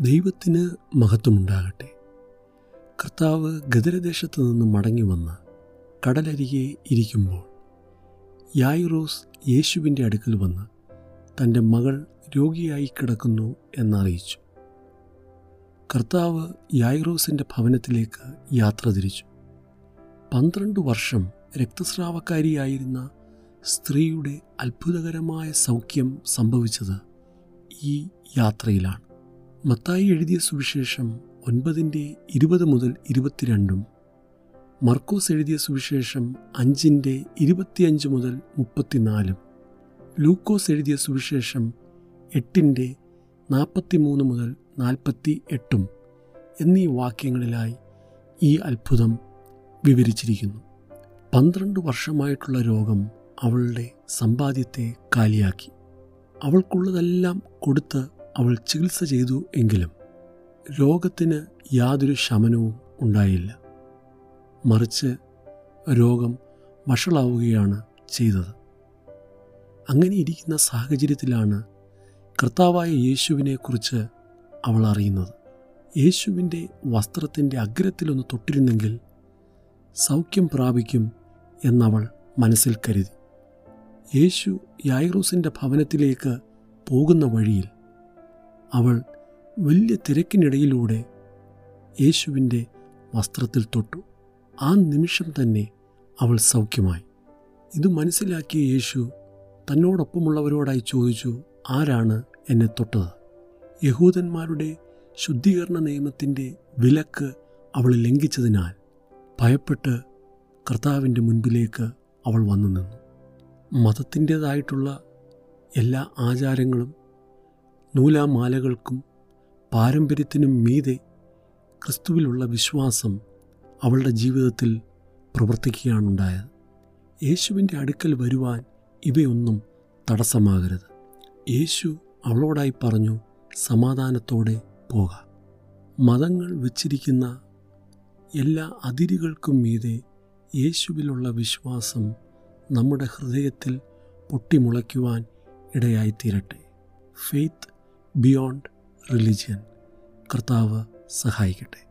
ദൈവത്തിന് മഹത്വമുണ്ടാകട്ടെ. കർത്താവ് ഗദരദേശത്ത് നിന്ന് മടങ്ങി വന്ന് കടലരികെ ഇരിക്കുമ്പോൾ യായിറോസ് യേശുവിന്റെ അടുക്കൽ വന്ന് തന്റെ മകൾ രോഗിയായി കിടക്കുന്നു എന്നറിയിച്ചു. കർത്താവ് യായിറോസിന്റെ ഭവനത്തിലേക്ക് യാത്ര തിരിച്ചു. പന്ത്രണ്ട് വർഷം രക്തസ്രാവക്കാരിയായിരുന്ന സ്ത്രീയുടെ അത്ഭുതകരമായ സൗഖ്യം സംഭവിച്ചത് ഈ യാത്രയിലാണ്. മത്തായി എഴുതിയ സുവിശേഷം ഒൻപതിന്റെ ഇരുപത് മുതൽ ഇരുപത്തിരണ്ടും മർക്കോസ് എഴുതിയ സുവിശേഷം അഞ്ചിന്റെ ഇരുപത്തിയഞ്ച് മുതൽ മുപ്പത്തിനാലും ലൂക്കോസ് എഴുതിയ സുവിശേഷം എട്ടിന്റെ നാൽപ്പത്തിമൂന്ന് മുതൽ നാൽപ്പത്തി എട്ടും എന്നീ വാക്യങ്ങളിലായി ഈ അത്ഭുതം വിവരിച്ചിരിക്കുന്നു. പന്ത്രണ്ട് വർഷമായിട്ടുള്ള രോഗം അവളുടെ സമ്പാദ്യത്തെ കാലിയാക്കി. അവൾക്കുള്ളതെല്ലാം കൊടുത്ത് അവൾ ചികിത്സ ചെയ്തു എങ്കിലും രോഗത്തിന് യാതൊരു ശമനവും ഉണ്ടായില്ല. മറിച്ച് രോഗം വഷളാവുകയാണ് ചെയ്തത്. അങ്ങനെ ഇരിക്കുന്ന സാഹചര്യത്തിലാണ് കർത്താവായ യേശുവിനെക്കുറിച്ച് അവൾ അറിയുന്നത്. യേശുവിന്റെ വസ്ത്രത്തിന്റെ അഗ്രത്തിലൊന്ന് തൊട്ടിരുന്നെങ്കിൽ സൗഖ്യം പ്രാപിക്കും എന്നവൾ മനസ്സിൽ കരുതി. യേശു യായിറൂസിന്റെ ഭവനത്തിലേക്ക് പോകുന്ന വഴിയിൽ അവൾ വലിയ തിരക്കിനിടയിലൂടെ യേശുവിന്റെ വസ്ത്രത്തിൽ തൊട്ടു. ആ നിമിഷം തന്നെ അവൾ സൗഖ്യമായി. ഇത് മനസ്സിലാക്കിയ യേശു തന്നോടൊപ്പമുള്ളവരോടായി ചോദിച്ചു ആരാണ് എന്നെ തൊട്ടത്? യഹൂദന്മാരുടെ ശുദ്ധീകരണ നിയമത്തിന്റെ വിലക്ക് അവൾ ലംഘിച്ചതിനാൽ ഭയപ്പെട്ട് കർത്താവിന്റെ മുൻപിലേക്ക് അവൾ വന്നു നിന്നു. മതത്തിന്റേതായിട്ടുള്ള എല്ലാ ആചാരങ്ങളും നൂലാമാലകൾക്കും പാരമ്പര്യത്തിനും മീതെ ക്രിസ്തുവിലുള്ള വിശ്വാസം അവളുടെ ജീവിതത്തിൽ പ്രവർത്തിക്കുകയാണുണ്ടായത്. യേശുവിന്റെ അടുക്കൽ വരുവാൻ ഇവയൊന്നും തടസ്സമാകരുത്. യേശു അവളോടായി പറഞ്ഞു സമാധാനത്തോടെ പോക. മതങ്ങൾ വച്ചിരിക്കുന്ന എല്ലാ അതിരുകൾക്കും മീതെ യേശുവിലുള്ള വിശ്വാസം നമ്മുടെ ഹൃദയത്തിൽ പൊട്ടിമുളയ്ക്കുവാൻ ഇടയായിത്തീരട്ടെ. Faith beyond religion. കർത്താവ് സഹായിക്കട്ടെ.